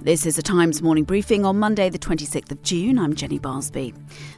This is a Times morning briefing on Monday, the 26th of June. I'm Jenny Barsby.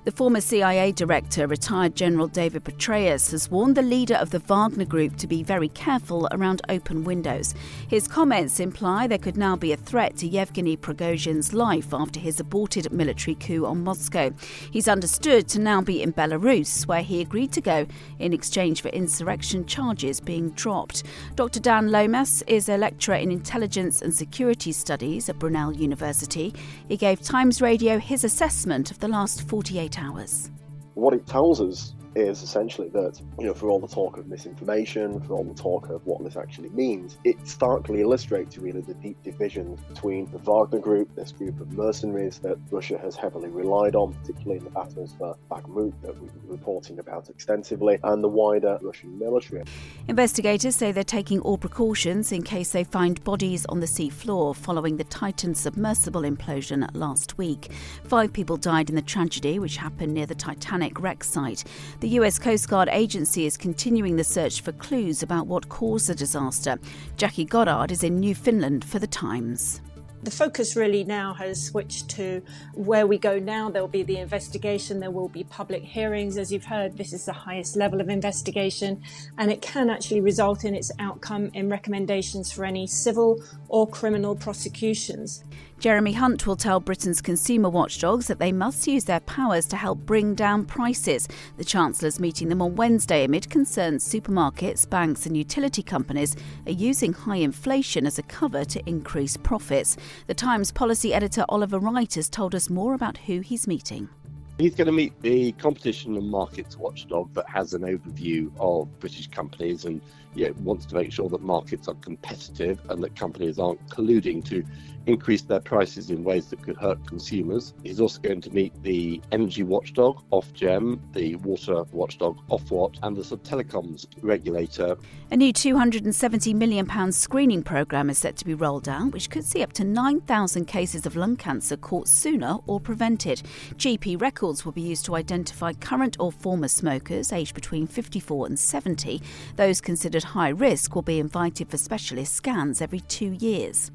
The former CIA director, retired General David Petraeus, has warned the leader of the Wagner Group to be very careful around open windows. His comments imply there could now be a threat to Yevgeny Prigozhin's life after his aborted military coup on Moscow. He's understood to now be in Belarus, where he agreed to go in exchange for insurrection charges being dropped. Dr. Dan Lomas is a lecturer in intelligence and security studies at Brunel University. He gave Times Radio his assessment of the last 48 hours. What it tells us is essentially that, you know, for all the talk of misinformation, for all the talk of what this actually means, it starkly illustrates really the deep divisions between the Wagner group, this group of mercenaries that Russia has heavily relied on, particularly in the battles for Bakhmut that we've been reporting about extensively, and the wider Russian military. Investigators say they're taking all precautions in case they find bodies on the sea floor following the Titan submersible implosion last week. Five people died in the tragedy, which happened near the Titanic wreck site. The US Coast Guard agency is continuing the search for clues about what caused the disaster. Jacqui Goddard is in Newfoundland for The Times. The focus really now has switched to where we go now. There will be the investigation, there will be public hearings. As you've heard, this is the highest level of investigation, and it can actually result in its outcome in recommendations for any civil or criminal prosecutions. Jeremy Hunt will tell Britain's consumer watchdogs that they must use their powers to help bring down prices. The Chancellor's meeting them on Wednesday amid concerns supermarkets, banks, and utility companies are using high inflation as a cover to increase profits. The Times policy editor Oliver Wright has told us more about who he's meeting. He's going to meet the competition and markets watchdog that has an overview of British companies and you know, wants to make sure that markets are competitive and that companies aren't colluding to increase their prices in ways that could hurt consumers. He's also going to meet the energy watchdog, Ofgem, the water watchdog, Ofwat, and the sort of telecoms regulator. A new £270 million screening programme is set to be rolled out, which could see up to 9,000 cases of lung cancer caught sooner or prevented. GP records will be used to identify current or former smokers aged between 54 and 70. Those considered high risk will be invited for specialist scans every two years.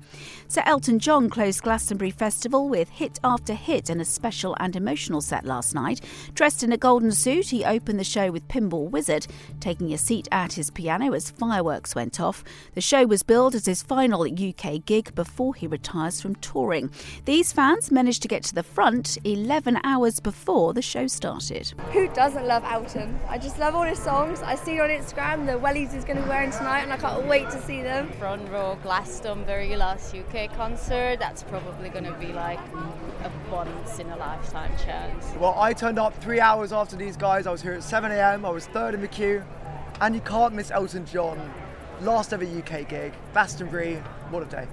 Sir Elton John closed Glastonbury Festival with hit after hit and a special and emotional set last night. Dressed in a golden suit, he opened the show with Pinball Wizard, taking a seat at his piano as fireworks went off. The show was billed as his final UK gig before he retires from touring. These fans managed to get to the front 11 hours before the show started. Who doesn't love Elton? I just love all his songs. I see on Instagram the wellies he's going to be wearing tonight, and I can't wait to see them. Front row Glastonbury last UK concert that's probably going to be like a once in a lifetime chance. Well, I turned up three hours after these guys. I was here at 7 a.m. I was third in the queue, and you can't miss Elton John. Last ever UK gig, Glastonbury. What a day!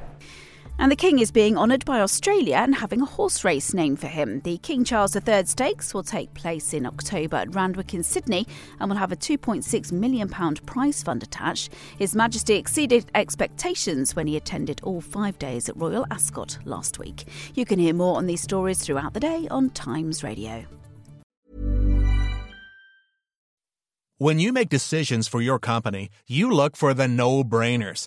And the King is being honoured by Australia and having a horse race named for him. The King Charles III Stakes will take place in October at Randwick in Sydney and will have a £2.6 million prize fund attached. His Majesty exceeded expectations when he attended all five days at Royal Ascot last week. You can hear more on these stories throughout the day on Times Radio. When you make decisions for your company, you look for the no brainers.